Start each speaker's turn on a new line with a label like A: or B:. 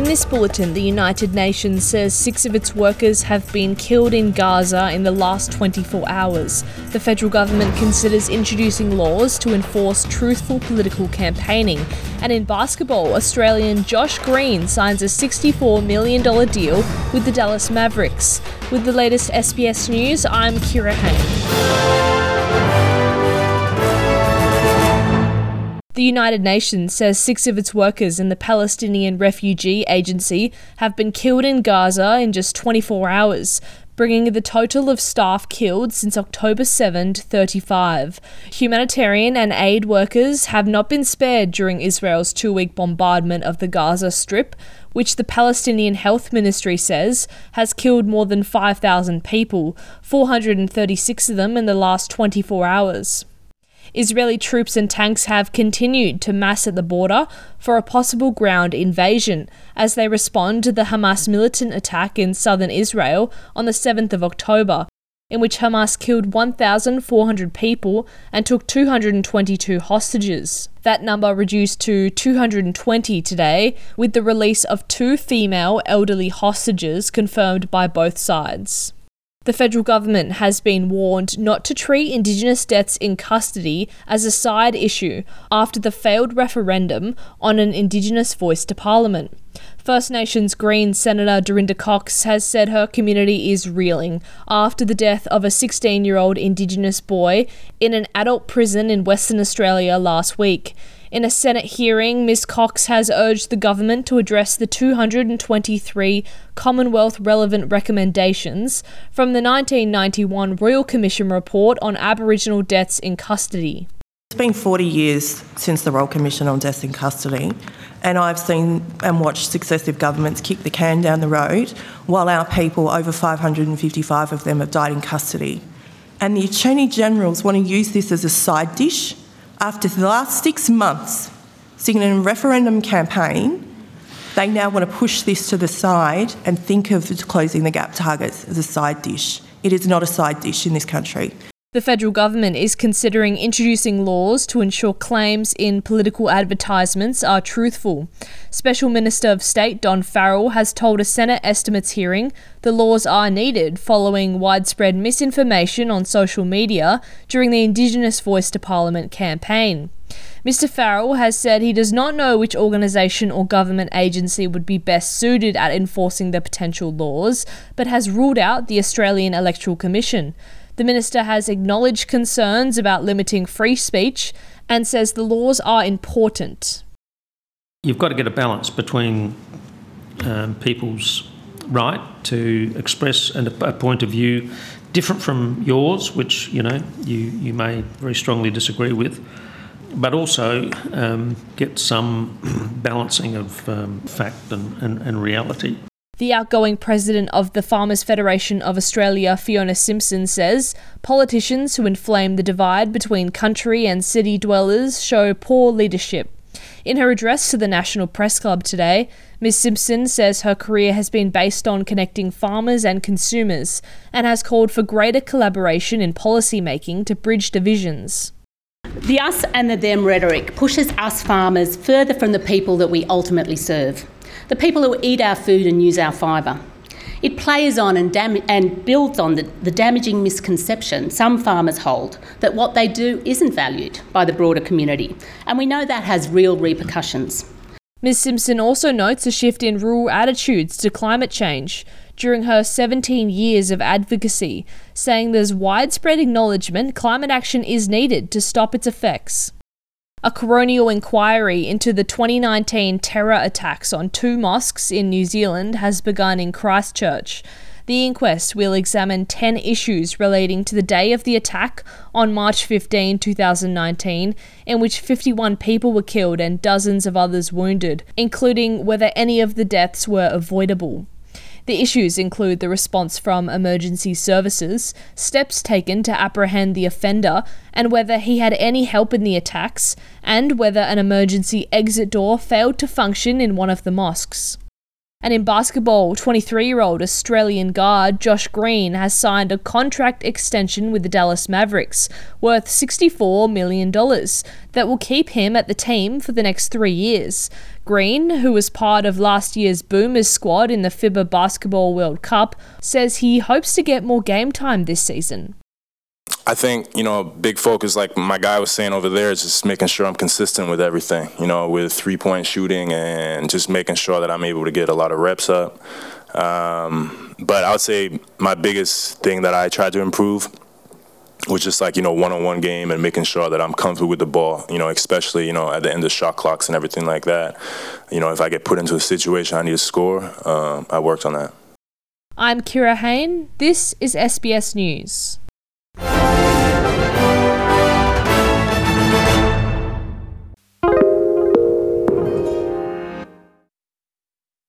A: In this bulletin, the United Nations says six of its workers have been killed in Gaza in the last 24 hours. The federal government considers introducing laws to enforce truthful political campaigning. And in basketball, Australian Josh Green signs a $64 million deal with the Dallas Mavericks. With the latest SBS News, I'm Kira Hain. The United Nations says six of its workers in the Palestinian Refugee Agency have been killed in Gaza in just 24 hours, bringing the total of staff killed since October 7 to 35. Humanitarian and aid workers have not been spared during Israel's two week bombardment of the Gaza Strip, which the Palestinian Health Ministry says has killed more than 5,000 people, 436 of them in the last 24 hours. Israeli troops and tanks have continued to mass at the border for a possible ground invasion as they respond to the Hamas militant attack in southern Israel on the 7th of October, in which Hamas killed 1,400 people and took 222 hostages. That number reduced to 220 today, with the release of two female elderly hostages confirmed by both sides. The federal government has been warned not to treat Indigenous deaths in custody as a side issue after the failed referendum on an Indigenous voice to Parliament. First Nations Greens Senator Dorinda Cox has said her community is reeling after the death of a 16 year old Indigenous boy in an adult prison in Western Australia last week. In a Senate hearing, Ms. Cox has urged the government to address the 223 Commonwealth relevant recommendations from the 1991 Royal Commission report on Aboriginal deaths in custody.
B: It's been 40 years since the Royal Commission on Deaths in Custody, and I've seen and watched successive governments kick the can down the road while our people, over 555 of them, have died in custody. And the Attorney Generals want to use this as a side dish after the last six months singing a referendum campaign, they now want to push this to the side and think of closing the gap targets as a side dish. It is not a side dish in this country.
A: The federal government is considering introducing laws to ensure claims in political advertisements are truthful. Special Minister of State Don Farrell has told a Senate estimates hearing the laws are needed following widespread misinformation on social media during the Indigenous Voice to Parliament campaign. Mr. Farrell has said he does not know which organisation or government agency would be best suited at enforcing the potential laws, but has ruled out the Australian Electoral Commission. The minister has acknowledged concerns about limiting free speech and says the laws are important.
C: You've got to get a balance between um, people's right to express a, a point of view different from yours, which you know you, you may very strongly disagree with, but also um, get some balancing of um, fact and, and, and reality.
A: The outgoing president of the Farmers Federation of Australia, Fiona Simmons, says politicians who inflame the divide between country and city dwellers show poor leadership. In her address to the National Press Club today, Ms. Simmons says her career has been based on connecting farmers and consumers and has called for greater collaboration in policy making to bridge divisions.
D: The us and the them rhetoric pushes us farmers further from the people that we ultimately serve the people who eat our food and use our fibre. It plays on and, dam- and builds on the, the damaging misconception some farmers hold that what they do isn't valued by the broader community, and we know that has real repercussions.
A: Ms Simmons also notes a shift in rural attitudes to climate change during her 17 years of advocacy, saying there's widespread acknowledgement climate action is needed to stop its effects. A coronial inquiry into the 2019 terror attacks on two mosques in New Zealand has begun in Christchurch. The inquest will examine 10 issues relating to the day of the attack on March 15, 2019, in which 51 people were killed and dozens of others wounded, including whether any of the deaths were avoidable. The issues include the response from emergency services, steps taken to apprehend the offender, and whether he had any help in the attacks, and whether an emergency exit door failed to function in one of the mosques. And in basketball, 23 year old Australian guard Josh Green has signed a contract extension with the Dallas Mavericks worth $64 million that will keep him at the team for the next three years. Green, who was part of last year's Boomers squad in the FIBA Basketball World Cup, says he hopes to get more game time this season.
E: I think, you know, big focus, like my guy was saying over there, is just making sure I'm consistent with everything, you know, with three point shooting and just making sure that I'm able to get a lot of reps up. Um, but I would say my biggest thing that I try to improve was just like, you know, one on one game and making sure that I'm comfortable with the ball, you know, especially, you know, at the end of shot clocks and everything like that. You know, if I get put into a situation I need to score, um, I worked on that.
A: I'm Kira Hain. This is SBS News.